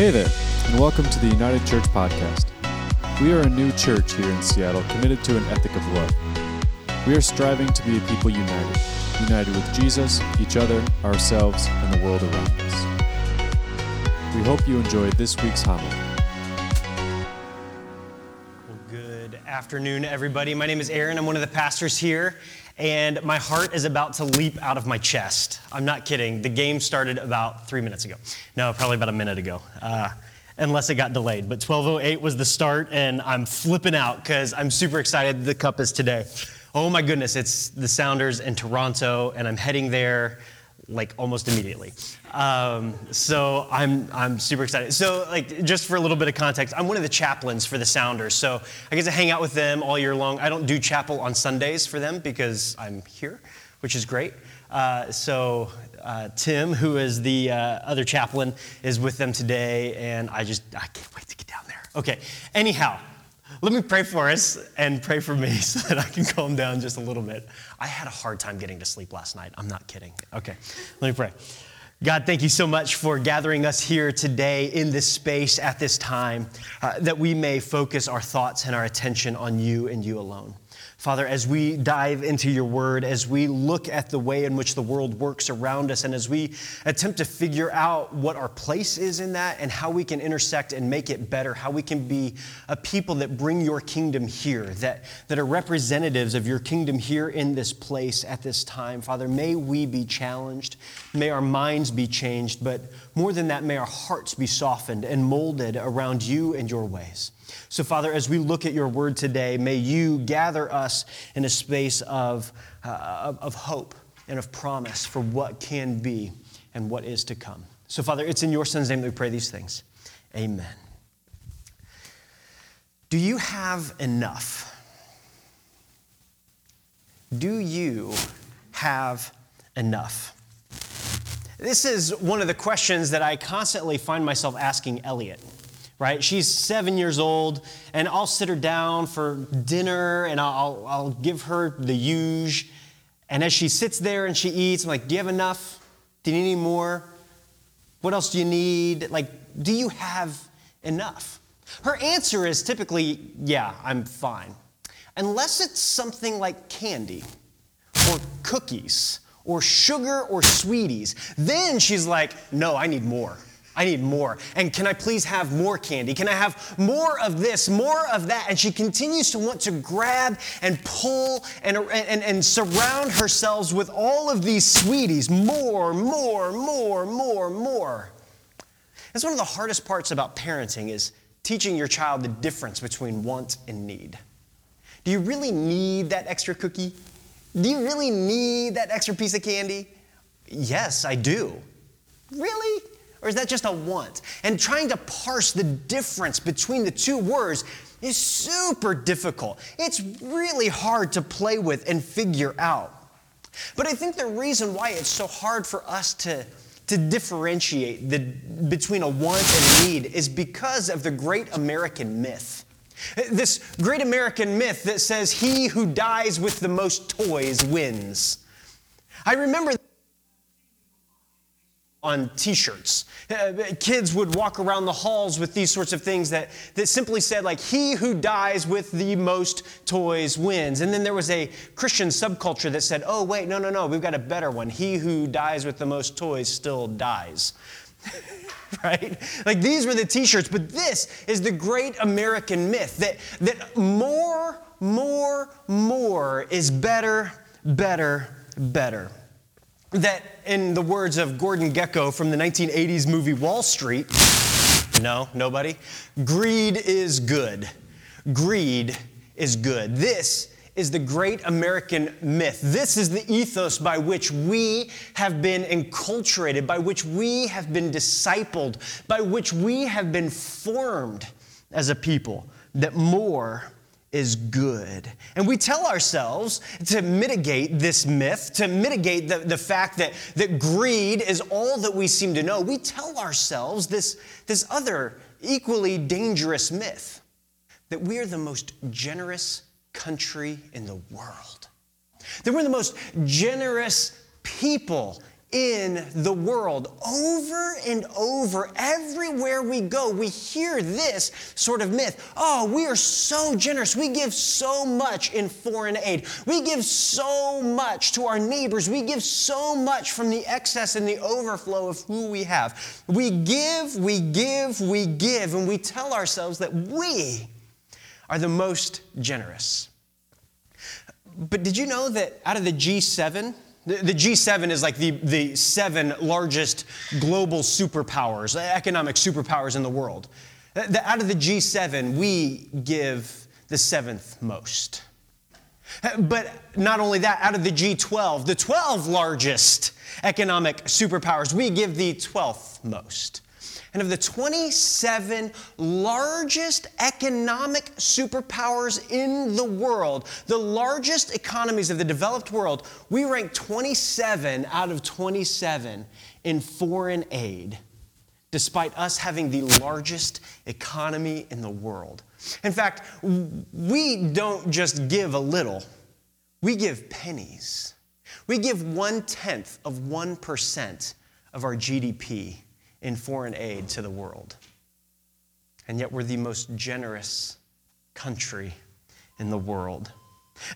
Hey there, and welcome to the United Church Podcast. We are a new church here in Seattle committed to an ethic of love. We are striving to be a people united, united with Jesus, each other, ourselves, and the world around us. We hope you enjoyed this week's homily. Well, good afternoon, everybody. My name is Aaron. I'm one of the pastors here, and my heart is about to leap out of my chest. I'm not kidding. The game started about three minutes ago. No, probably about a minute ago. Uh, unless it got delayed. But 1208 was the start, and I'm flipping out because I'm super excited the cup is today. Oh my goodness, it's the Sounders in Toronto, and I'm heading there like almost immediately. Um, so I'm, I'm super excited. So like just for a little bit of context, I'm one of the chaplains for the Sounders. So I get to hang out with them all year long. I don't do chapel on Sundays for them because I'm here, which is great. Uh, so uh, Tim, who is the uh, other chaplain, is with them today, and I just I can't wait to get down there. Okay. Anyhow, let me pray for us and pray for me so that I can calm down just a little bit. I had a hard time getting to sleep last night. I'm not kidding. Okay, let me pray. God, thank you so much for gathering us here today in this space at this time, uh, that we may focus our thoughts and our attention on you and you alone. Father, as we dive into your word, as we look at the way in which the world works around us, and as we attempt to figure out what our place is in that and how we can intersect and make it better, how we can be a people that bring your kingdom here, that, that are representatives of your kingdom here in this place at this time, Father, may we be challenged, may our minds be changed, but more than that, may our hearts be softened and molded around you and your ways. So, Father, as we look at your word today, may you gather us in a space of, uh, of, hope and of promise for what can be and what is to come. So, Father, it's in your Son's name that we pray these things. Amen. Do you have enough? Do you have enough? This is one of the questions that I constantly find myself asking Elliot right? She's seven years old, and I'll sit her down for dinner and I'll, I'll give her the huge. And as she sits there and she eats, I'm like, Do you have enough? Do you need any more? What else do you need? Like, do you have enough? Her answer is typically, Yeah, I'm fine. Unless it's something like candy or cookies or sugar or sweeties. Then she's like, No, I need more. I need more. And can I please have more candy? Can I have more of this, more of that? And she continues to want to grab and pull and, and, and surround herself with all of these sweeties more, more, more, more, more. That's one of the hardest parts about parenting is teaching your child the difference between want and need. Do you really need that extra cookie? Do you really need that extra piece of candy? Yes, I do. Really? Or is that just a want? And trying to parse the difference between the two words is super difficult. It's really hard to play with and figure out. But I think the reason why it's so hard for us to, to differentiate the, between a want and a need is because of the great American myth. This great American myth that says, He who dies with the most toys wins. I remember on t-shirts. Uh, kids would walk around the halls with these sorts of things that, that simply said like he who dies with the most toys wins. And then there was a christian subculture that said oh wait no no no we've got a better one. He who dies with the most toys still dies. Right? Like these were the t-shirts but this is the great american myth that, that more more more is better better better that, in the words of Gordon Gekko from the 1980s movie Wall Street, no, nobody, greed is good. Greed is good. This is the great American myth. This is the ethos by which we have been enculturated, by which we have been discipled, by which we have been formed as a people, that more is good. And we tell ourselves to mitigate this myth, to mitigate the, the fact that, that greed is all that we seem to know. We tell ourselves this, this other equally dangerous myth that we are the most generous country in the world, that we're the most generous people in the world. Over and over, everywhere we go, we hear this sort of myth. Oh, we are so generous. We give so much in foreign aid. We give so much to our neighbors. We give so much from the excess and the overflow of who we have. We give, we give, we give, and we tell ourselves that we are the most generous. But did you know that out of the G7, the, the G7 is like the, the seven largest global superpowers, uh, economic superpowers in the world. Uh, the, out of the G7, we give the seventh most. Uh, but not only that, out of the G12, the 12 largest economic superpowers, we give the 12th most. And of the 27 largest economic superpowers in the world, the largest economies of the developed world, we rank 27 out of 27 in foreign aid, despite us having the largest economy in the world. In fact, we don't just give a little, we give pennies. We give one tenth of 1% of our GDP in foreign aid to the world. And yet we're the most generous country in the world.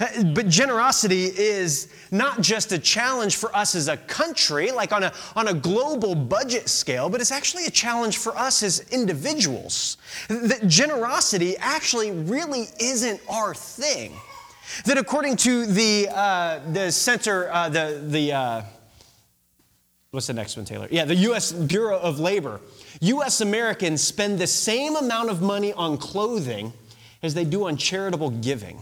Uh, but generosity is not just a challenge for us as a country, like on a, on a global budget scale, but it's actually a challenge for us as individuals. That generosity actually really isn't our thing. That according to the, uh, the center, uh, the, the uh, What's the next one, Taylor? Yeah, the US Bureau of Labor. US Americans spend the same amount of money on clothing as they do on charitable giving.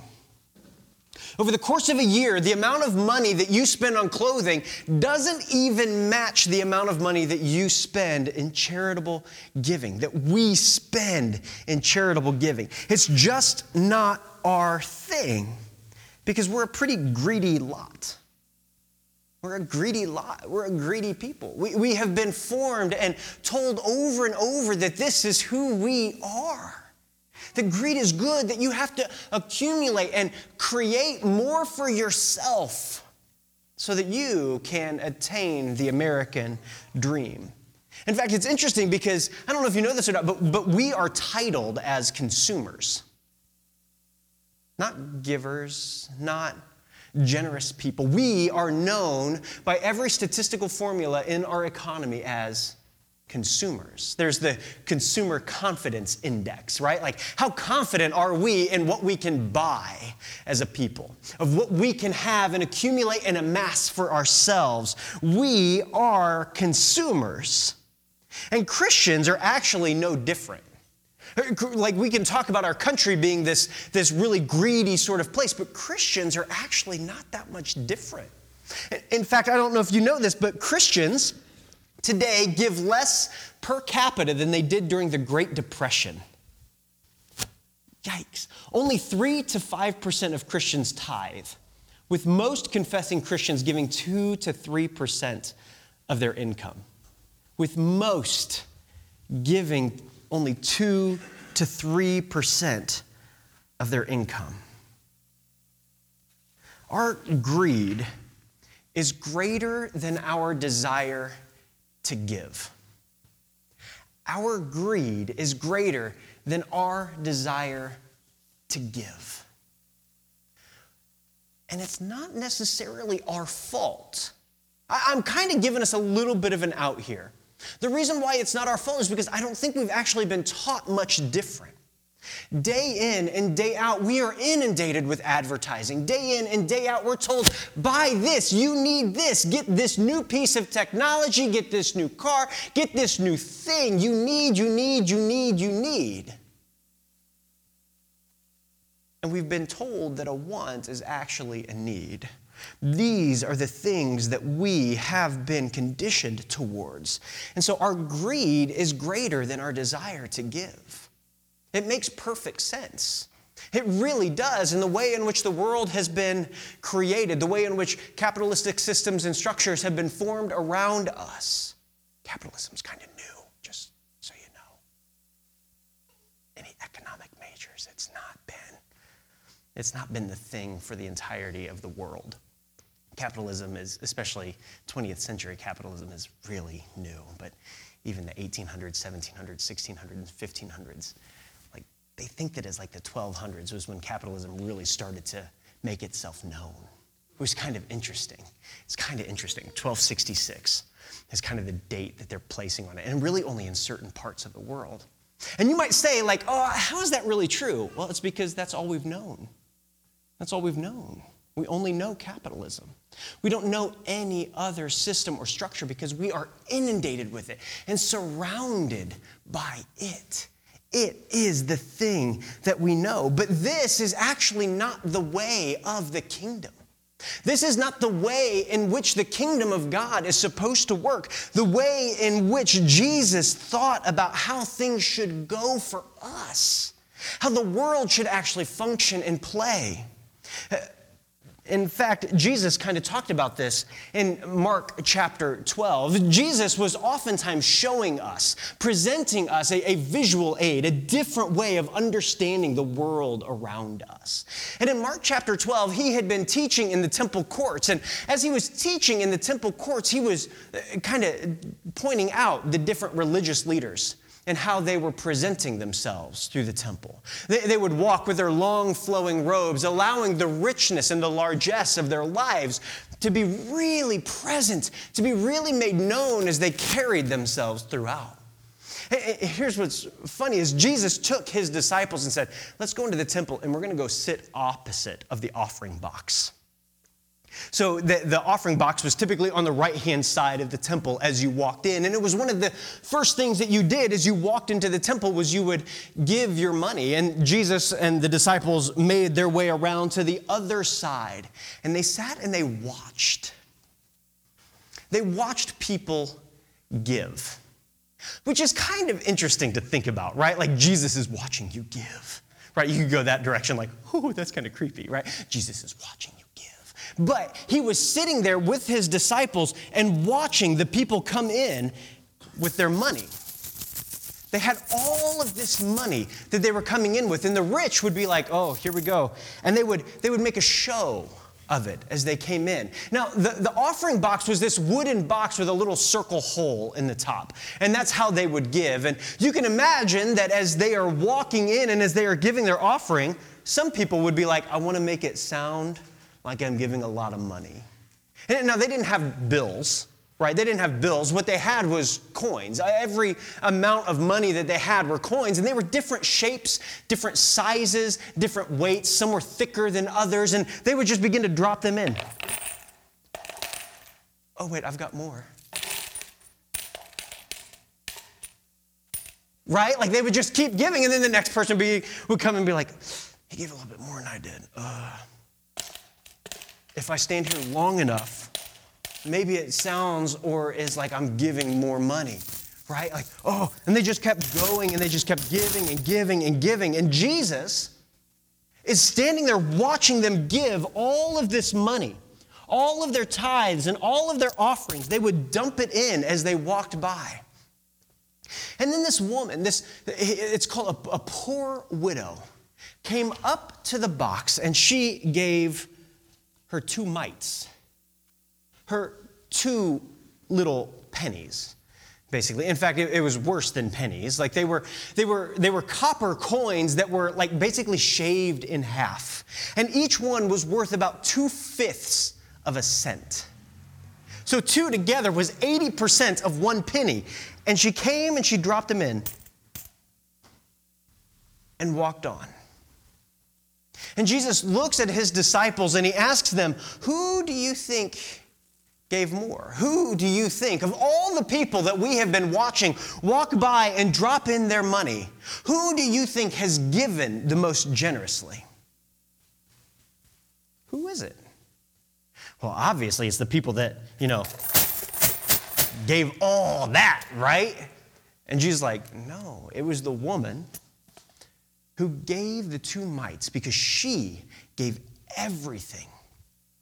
Over the course of a year, the amount of money that you spend on clothing doesn't even match the amount of money that you spend in charitable giving, that we spend in charitable giving. It's just not our thing because we're a pretty greedy lot. We're a greedy lot. We're a greedy people. We, we have been formed and told over and over that this is who we are. That greed is good, that you have to accumulate and create more for yourself so that you can attain the American dream. In fact, it's interesting because I don't know if you know this or not, but, but we are titled as consumers, not givers, not generous people. We are known by every statistical formula in our economy as consumers. There's the consumer confidence index, right? Like, how confident are we in what we can buy as a people, of what we can have and accumulate and amass for ourselves? We are consumers. And Christians are actually no different. Like we can talk about our country being this, this really greedy sort of place, but Christians are actually not that much different. In fact, I don't know if you know this, but Christians today give less per capita than they did during the Great Depression. Yikes. Only 3 to 5% of Christians tithe, with most confessing Christians giving 2 to 3% of their income. With most giving only 2 to 3% of their income. Our greed is greater than our desire to give. Our greed is greater than our desire to give. And it's not necessarily our fault. I'm kind of giving us a little bit of an out here. The reason why it's not our fault is because I don't think we've actually been taught much different. Day in and day out, we are inundated with advertising. Day in and day out, we're told, buy this, you need this, get this new piece of technology, get this new car, get this new thing. You need, you need, you need, you need. And we've been told that a want is actually a need. These are the things that we have been conditioned towards. And so our greed is greater than our desire to give. It makes perfect sense. It really does in the way in which the world has been created, the way in which capitalistic systems and structures have been formed around us. Capitalism's kind of new, just so you know. Any economic majors, it's not been it's not been the thing for the entirety of the world capitalism is, especially 20th century capitalism, is really new. But even the 1800s, 1700s, 1600s, 1500s, like they think that as like the 1200s was when capitalism really started to make itself known. It was kind of interesting. It's kind of interesting. 1266 is kind of the date that they're placing on it, and really only in certain parts of the world. And you might say, like, oh, how is that really true? Well, it's because that's all we've known. That's all we've known. We only know capitalism. We don't know any other system or structure because we are inundated with it and surrounded by it. It is the thing that we know. But this is actually not the way of the kingdom. This is not the way in which the kingdom of God is supposed to work, the way in which Jesus thought about how things should go for us, how the world should actually function and play. In fact, Jesus kind of talked about this in Mark chapter 12. Jesus was oftentimes showing us, presenting us a, a, visual aid, a different way of understanding the world around us. And in Mark chapter 12, he had been teaching in the temple courts. And as he was teaching in the temple courts, he was uh, kind of pointing out the different religious leaders and how they were presenting themselves through the temple. They, they, would walk with their long flowing robes, allowing the richness and the largesse of their lives to be really present, to be really made known as they carried themselves throughout. Here's what's funny is Jesus took his disciples and said, let's go into the temple and we're going to go sit opposite of the offering box. So the, the offering box was typically on the right hand side of the temple as you walked in. And it was one of the first things that you did as you walked into the temple was you would give your money. And Jesus and the disciples made their way around to the other side. And they sat and they watched. They watched people give, which is kind of interesting to think about, right? Like Jesus is watching you give, right? You could go that direction, like, oh, that's kind of creepy, right? Jesus is watching you but he was sitting there with his disciples and watching the people come in with their money. They had all of this money that they were coming in with, and the rich would be like, oh, here we go. And they would, they would make a show of it as they came in. Now, the, the offering box was this wooden box with a little circle hole in the top. And that's how they would give. And you can imagine that as they are walking in and as they are giving their offering, some people would be like, I want to make it sound like I'm giving a lot of money. And now, they didn't have bills, right? They didn't have bills. What they had was coins. Every amount of money that they had were coins, and they were different shapes, different sizes, different weights. Some were thicker than others, and they would just begin to drop them in. Oh, wait, I've got more. Right? Like they would just keep giving, and then the next person be, would come and be like, he gave a little bit more than I did. Uh, if I stand here long enough, maybe it sounds or is like I'm giving more money, right? Like, oh, and they just kept going and they just kept giving and giving and giving. And Jesus is standing there watching them give all of this money, all of their tithes and all of their offerings. They would dump it in as they walked by. And then this woman, this it's called a, a poor widow, came up to the box and she gave her two mites, her two little pennies basically. In fact it, it, was worse than pennies. Like they were they were they were copper coins that were like basically shaved in half. And each one was worth about two-fifths of a cent. So two together was 80% of one penny. And she came and she dropped them in and walked on and Jesus looks at his disciples and he asks them, Who do you think gave more? Who do you think, of all the people that we have been watching walk by and drop in their money, who do you think has given the most generously? Who is it? Well, obviously, it's the people that, you know, gave all that, right? And Jesus like, no, it was the woman who gave the two mites because she gave everything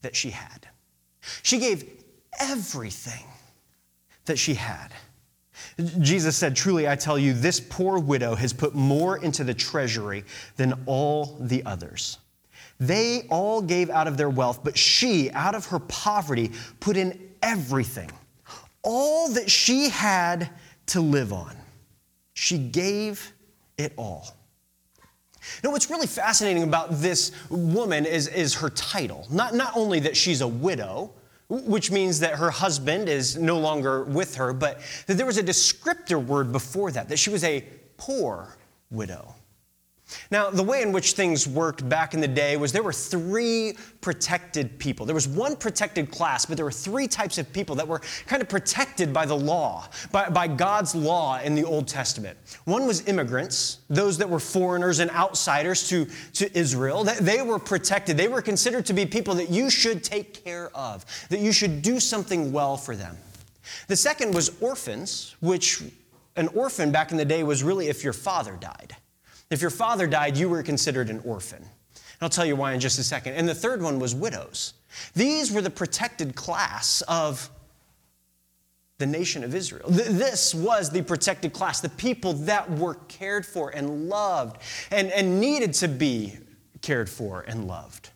that she had. She gave everything that she had. Jesus said, Truly, I tell you, this poor widow has put more into the treasury than all the others. They all gave out of their wealth, but she, out of her poverty, put in everything, all that she had to live on. She gave it all. Now, what's really fascinating about this woman is, is her title. Not, not only that she's a widow, which means that her husband is no longer with her, but that there was a descriptor word before that, that she was a poor widow. Now, the way in which things worked back in the day was there were three protected people. There was one protected class, but there were three types of people that were kind of protected by the law, by, by God's law in the Old Testament. One was immigrants, those that were foreigners and outsiders to, to Israel. They were protected. They were considered to be people that you should take care of, that you should do something well for them. The second was orphans, which an orphan back in the day was really if your father died. If your father died, you were considered an orphan. And I'll tell you why in just a second. And the third one was widows. These were the protected class of the nation of Israel. This was the protected class, the people that were cared for and loved and, and needed to be cared for and loved.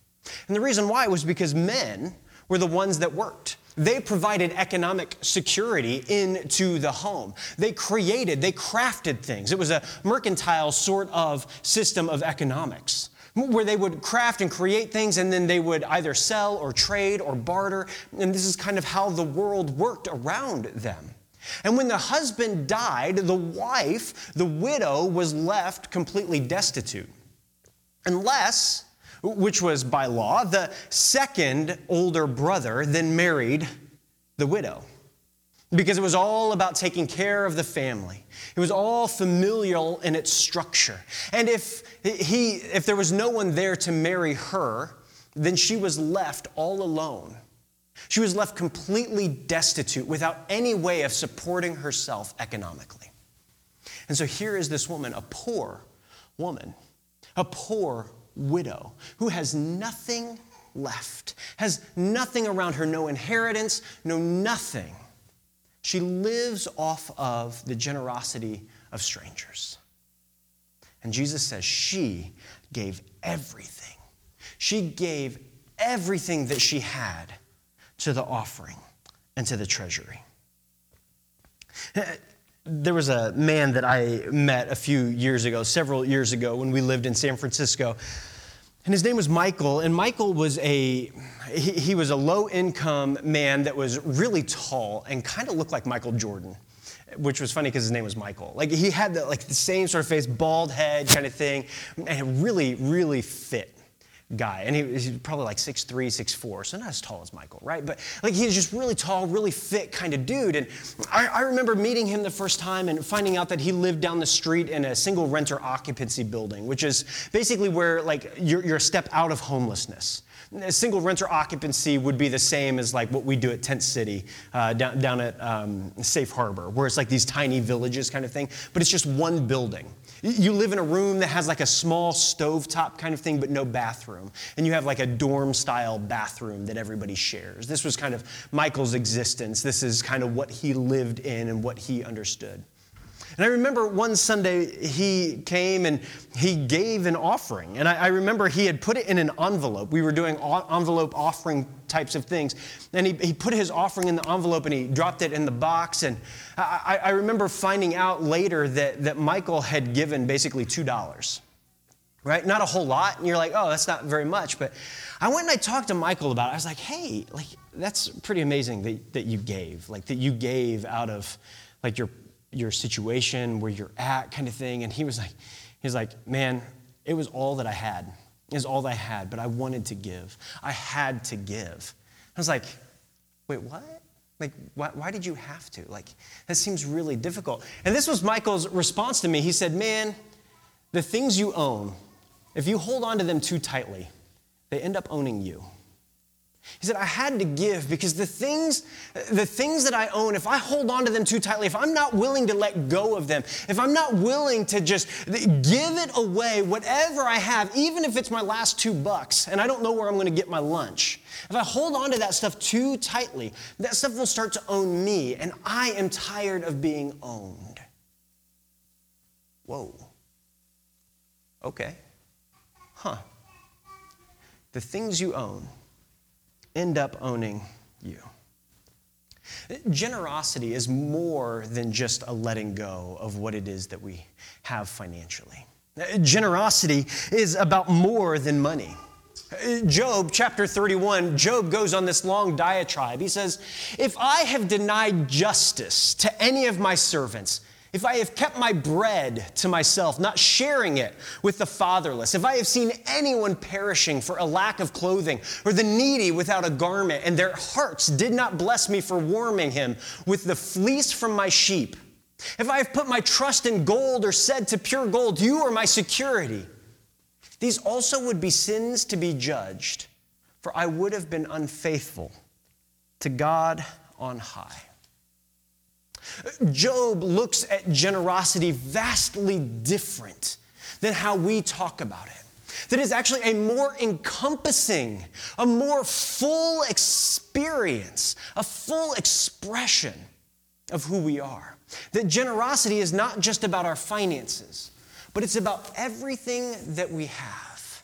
And the reason why was because men were the ones that worked. They provided economic security into the home. They created, they crafted things. It was a mercantile sort of system of economics where they would craft and create things and then they would either sell or trade or barter. And this is kind of how the world worked around them. And when the husband died, the wife, the widow, was left completely destitute. Unless which was by law, the second older brother then married the widow. Because it was all about taking care of the family. It was all familial in its structure. And if, he, if there was no one there to marry her, then she was left all alone. She was left completely destitute without any way of supporting herself economically. And so here is this woman, a poor woman, a poor widow who has nothing left, has nothing around her, no inheritance, no nothing. She lives off of the generosity of strangers. And Jesus says she gave everything. She gave everything that she had to the offering and to the treasury there was a man that I met a few years ago, several years ago, when we lived in San Francisco. And his name was Michael, and Michael was a he, he was a low income man that was really tall and kind of looked like Michael Jordan, which was funny because his name was Michael. Like he had the, like the same sort of face, bald head kind of thing, and really really fit guy. And he, he's probably like 6'3, 6'4, so not as tall as Michael, right? But like he's just really tall, really fit kind of dude. And I, I remember meeting him the first time and finding out that he lived down the street in a single renter occupancy building, which is basically where like you're, you're a step out of homelessness. A single renter occupancy would be the same as like what we do at Tent City uh, down, down at um, Safe Harbor, where it's like these tiny villages kind of thing, but it's just one building. You live in a room that has like a small stovetop kind of thing, but no bathroom. And you have like a dorm style bathroom that everybody shares. This was kind of Michael's existence. This is kind of what he lived in and what he understood. And I remember one Sunday he came and he gave an offering. And I, I, remember he had put it in an envelope. We were doing envelope offering types of things. And he, he put his offering in the envelope and he dropped it in the box. And I, I remember finding out later that, that Michael had given basically $2 right? Not a whole lot. And you're like, oh, that's not very much. But I went and I talked to Michael about it. I was like, hey, like, that's pretty amazing that, that you gave, like, that you gave out of, like, your your situation, where you're at, kind of thing. And he was like, he's like, man, it was all that I had. It was all that I had, but I wanted to give. I had to give. I was like, wait, what? Like, why, why did you have to? Like, that seems really difficult. And this was Michael's response to me. He said, man, the things you own, if you hold on to them too tightly, they end up owning you. He said, I had to give because the things, the things that I own, if I hold on to them too tightly, if I'm not willing to let go of them, if I'm not willing to just give it away, whatever I have, even if it's my last two bucks and I don't know where I'm going to get my lunch, if I hold on to that stuff too tightly, that stuff will start to own me, and I am tired of being owned. Whoa. Okay. Huh. the things you own end up owning you. Generosity is more than just a letting go of what it is that we have financially. Generosity is about more than money. Job chapter 31, Job goes on this long diatribe. He says, If I have denied justice to any of my servants, if I have kept my bread to myself, not sharing it with the fatherless, if I have seen anyone perishing for a lack of clothing, or the needy without a garment, and their hearts did not bless me for warming him with the fleece from my sheep, if I have put my trust in gold or said to pure gold, You are my security, these also would be sins to be judged, for I would have been unfaithful to God on high. Job looks at generosity vastly different than how we talk about it. That is actually a more encompassing, a more full experience, a full expression of who we are. That generosity is not just about our finances, but it's about everything that we have.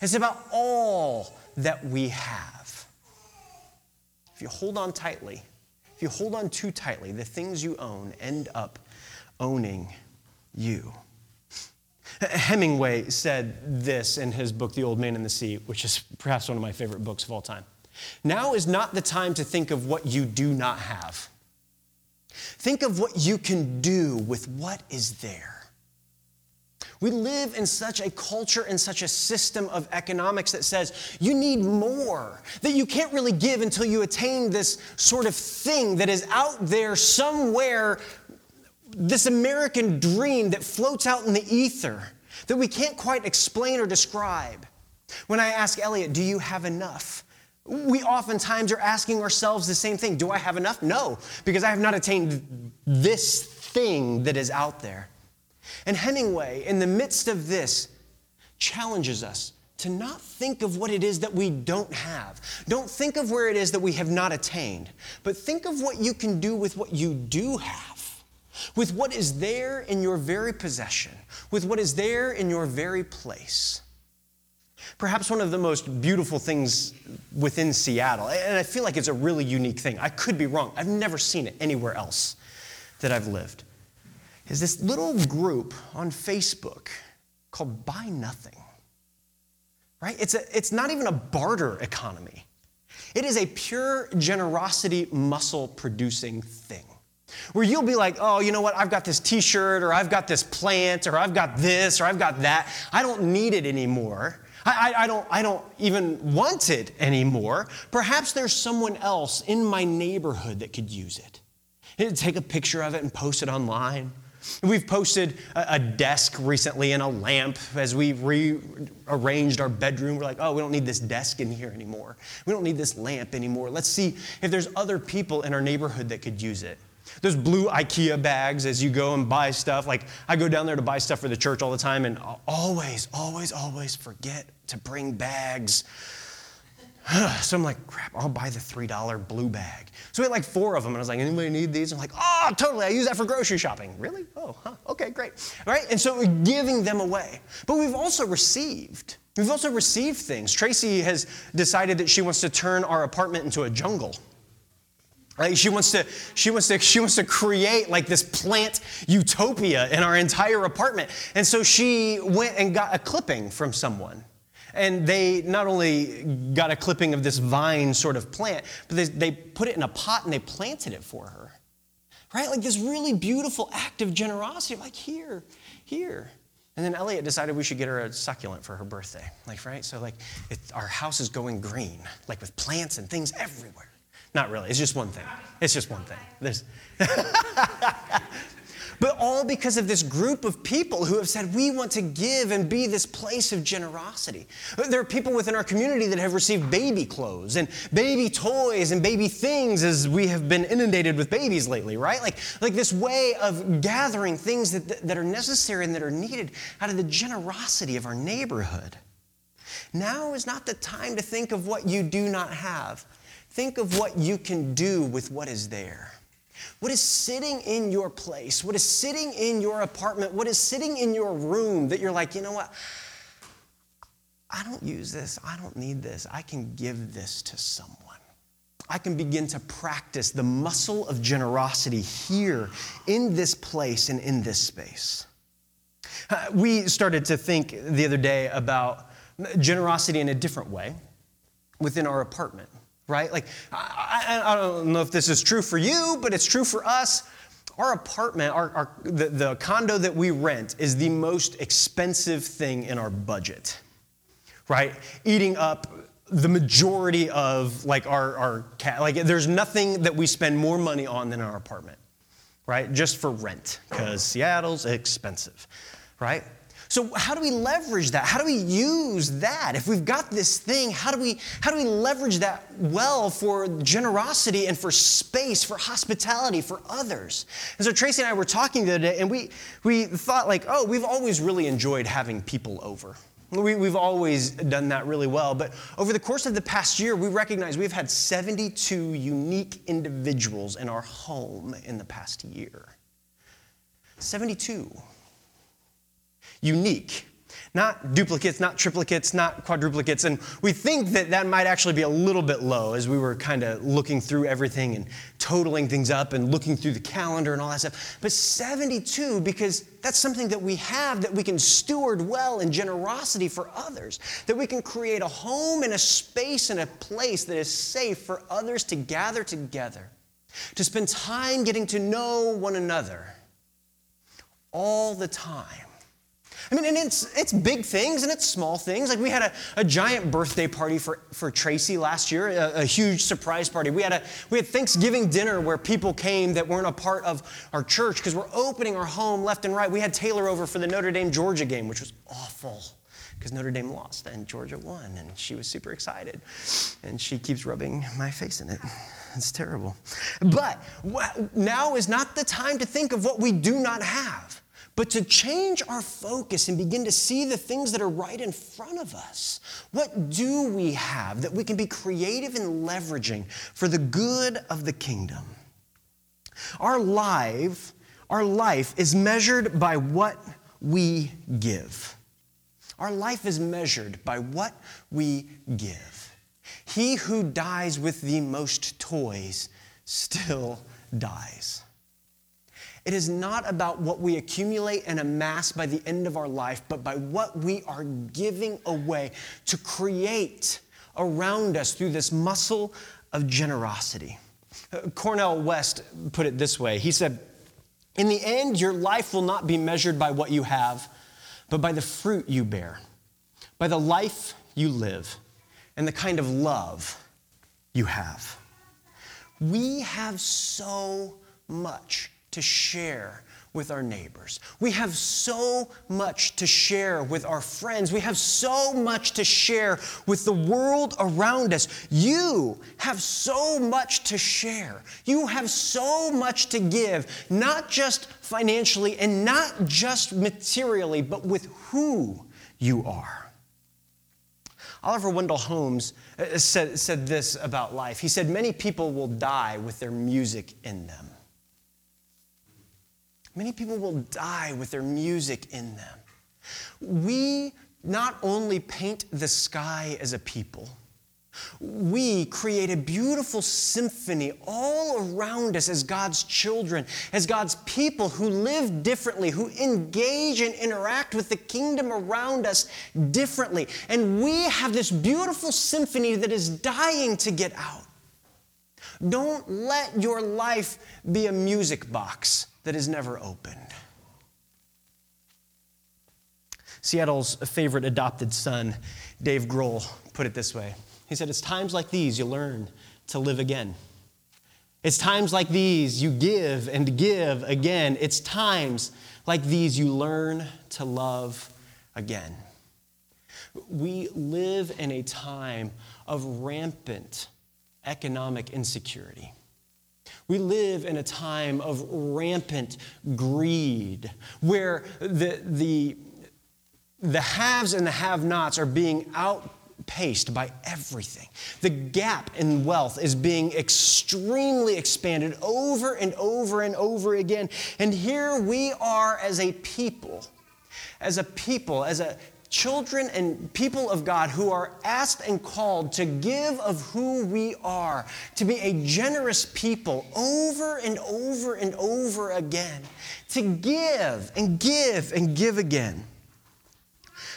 It's about all that we have. If you hold on tightly, if you hold on too tightly, the things you own end up owning you. Hemingway said this in his book, The Old Man and the Sea, which is perhaps one of my favorite books of all time. Now is not the time to think of what you do not have. Think of what you can do with what is there. We live in such a culture and such a system of economics that says you need more, that you can't really give until you attain this sort of thing that is out there somewhere, this American dream that floats out in the ether that we can't quite explain or describe. When I ask Elliot, Do you have enough? We oftentimes are asking ourselves the same thing Do I have enough? No, because I have not attained this thing that is out there. And Hemingway, in the midst of this, challenges us to not think of what it is that we don't have. Don't think of where it is that we have not attained, but think of what you can do with what you do have, with what is there in your very possession, with what is there in your very place. Perhaps one of the most beautiful things within Seattle, and I feel like it's a really unique thing. I could be wrong. I've never seen it anywhere else that I've lived is this little group on Facebook called Buy Nothing. Right? It's, a, it's not even a barter economy. It is a pure generosity muscle producing thing. Where you'll be like, oh, you know what? I've got this t shirt, or I've got this plant, or I've got this, or I've got that. I don't need it anymore. I, I, I, don't, I don't even want it anymore. Perhaps there's someone else in my neighborhood that could use it. Take a picture of it and post it online. We've posted a, desk recently and a lamp as we rearranged our bedroom. We're like, oh, we don't need this desk in here anymore. We don't need this lamp anymore. Let's see if there's other people in our neighborhood that could use it. Those blue IKEA bags as you go and buy stuff. Like, I go down there to buy stuff for the church all the time and always, always, always forget to bring bags so I'm like, crap, I'll buy the $3 blue bag. So we had like four of them, and I was like, anybody need these? I'm like, oh, totally, I use that for grocery shopping. Really? Oh, huh, okay, great. Right, and so we're giving them away. But we've also received. We've also received things. Tracy has decided that she wants to turn our apartment into a jungle. Right? She wants to, she wants to, she wants to create like this plant utopia in our entire apartment. And so she went and got a clipping from someone and they not only got a clipping of this vine sort of plant, but they, they put it in a pot and they planted it for her. Right? Like this really beautiful act of generosity, like here, here. And then Elliot decided we should get her a succulent for her birthday. Like, right? So, like, it, our house is going green, like with plants and things everywhere. Not really. It's just one thing. It's just one thing. There's but all because of this group of people who have said, we want to give and be this place of generosity. There are people within our community that have received baby clothes and baby toys and baby things as we have been inundated with babies lately, right? Like, like this way of gathering things that, that are necessary and that are needed out of the generosity of our neighborhood. Now is not the time to think of what you do not have. Think of what you can do with what is there. What is sitting in your place? What is sitting in your apartment? What is sitting in your room that you're like, you know what? I don't use this, I don't need this, I can give this to someone. I can begin to practice the muscle of generosity here in this place and in this space. Uh, we started to think the other day about generosity in a different way within our apartment, right? Like, I, I, don't know if this is true for you, but it's true for us. Our apartment, our, our, the, the condo that we rent, is the most expensive thing in our budget, right? Eating up the majority of like our, our cat like there's nothing that we spend more money on than our apartment right just for rent because seattle's expensive right so how do we leverage that? How do we use that? If we've got this thing, how do we how do we leverage that well for generosity and for space, for hospitality, for others? And so Tracy and I were talking the other day, and we we thought like, oh, we've always really enjoyed having people over. We, have always done that really well. But over the course of the past year, we recognize we've had 72 unique individuals in our home in the past year. 72 unique. Not duplicates, not triplicates, not quadruplicates. And we think that that might actually be a little bit low as we were kind of looking through everything and totaling things up and looking through the calendar and all that stuff. But 72, because that's something that we have that we can steward well in generosity for others, that we can create a home and a space and a place that is safe for others to gather together, to spend time getting to know one another all the time I mean, and it's, it's big things and it's small things. Like we had a, a giant birthday party for, for Tracy last year, a, a, huge surprise party. We had, a, we had Thanksgiving dinner where people came that weren't a part of our church because we're opening our home left and right. We had Taylor over for the Notre Dame Georgia game, which was awful because Notre Dame lost and Georgia won, and she was super excited. And she keeps rubbing my face in it. It's terrible. But now is not the time to think of what we do not have but to change our focus and begin to see the things that are right in front of us. What do we have that we can be creative in leveraging for the good of the kingdom? Our life, our life is measured by what we give. Our life is measured by what we give. He who dies with the most toys still dies. It is not about what we accumulate and amass by the end of our life, but by what we are giving away to create around us through this muscle of generosity. Uh, Cornel West put it this way He said, In the end, your life will not be measured by what you have, but by the fruit you bear, by the life you live, and the kind of love you have. We have so much to share with our neighbors. We have so much to share with our friends. We have so much to share with the world around us. You have so much to share. You have so much to give, not just financially and not just materially, but with who you are. Oliver Wendell Holmes uh, said, said this about life. He said, Many people will die with their music in them. Many people will die with their music in them. We not only paint the sky as a people, we create a beautiful symphony all around us as God's children, as God's people who live differently, who engage and interact with the kingdom around us differently. And we have this beautiful symphony that is dying to get out. Don't let your life be a music box that is never opened. Seattle's favorite adopted son, Dave Grohl, put it this way He said, It's times like these you learn to live again. It's times like these you give and give again. It's times like these you learn to love again. We live in a time of rampant economic insecurity. We live in a time of rampant greed where the, the, the haves and the have nots are being outpaced by everything. The gap in wealth is being extremely expanded over and over and over again. And here we are as a people, as a people, as a children and people of God who are asked and called to give of who we are, to be a generous people over and over and over again, to give and give and give again.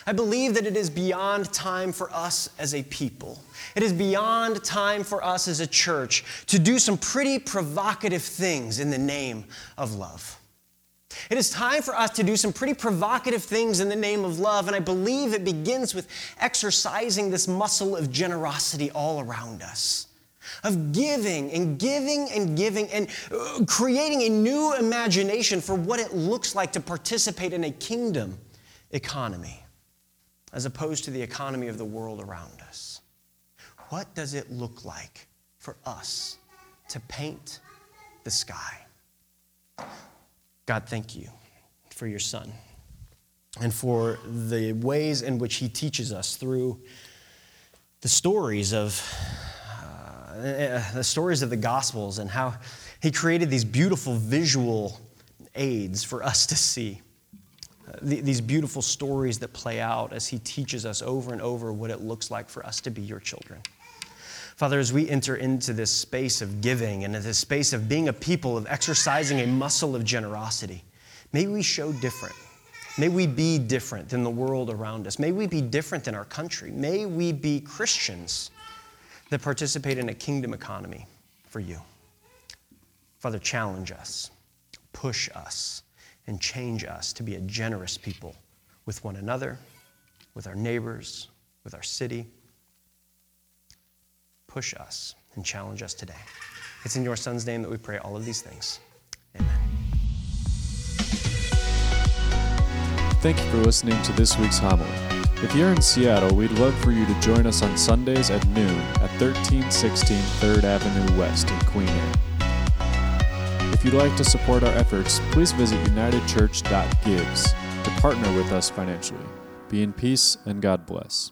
I believe that it is beyond time for us as a people. It is beyond time for us as a church to do some pretty provocative things in the name of love. It is time for us to do some pretty provocative things in the name of love, and I believe it begins with exercising this muscle of generosity all around us. Of giving and giving and giving and uh, creating a new imagination for what it looks like to participate in a kingdom economy as opposed to the economy of the world around us. What does it look like for us to paint the sky? God, thank you for your Son and for the ways in which He teaches us through the stories of uh, the stories of the Gospels and how He created these beautiful visual aids for us to see. Uh, these beautiful stories that play out as He teaches us over and over what it looks like for us to be your children. Father, as we enter into this space of giving and this space of being a people, of exercising a muscle of generosity, may we show different. May we be different than the world around us. May we be different than our country. May we be Christians that participate in a kingdom economy for you. Father, challenge us, push us, and change us to be a generous people with one another, with our neighbors, with our city push us and challenge us today. It's in your Son's name that we pray all of these things. Amen. Thank you for listening to this week's homily. If you're in Seattle, we'd love for you to join us on Sundays at noon at 1316 3rd Avenue West in Queen Anne. If you'd like to support our efforts, please visit unitedchurch.gives to partner with us financially. Be in peace and God bless.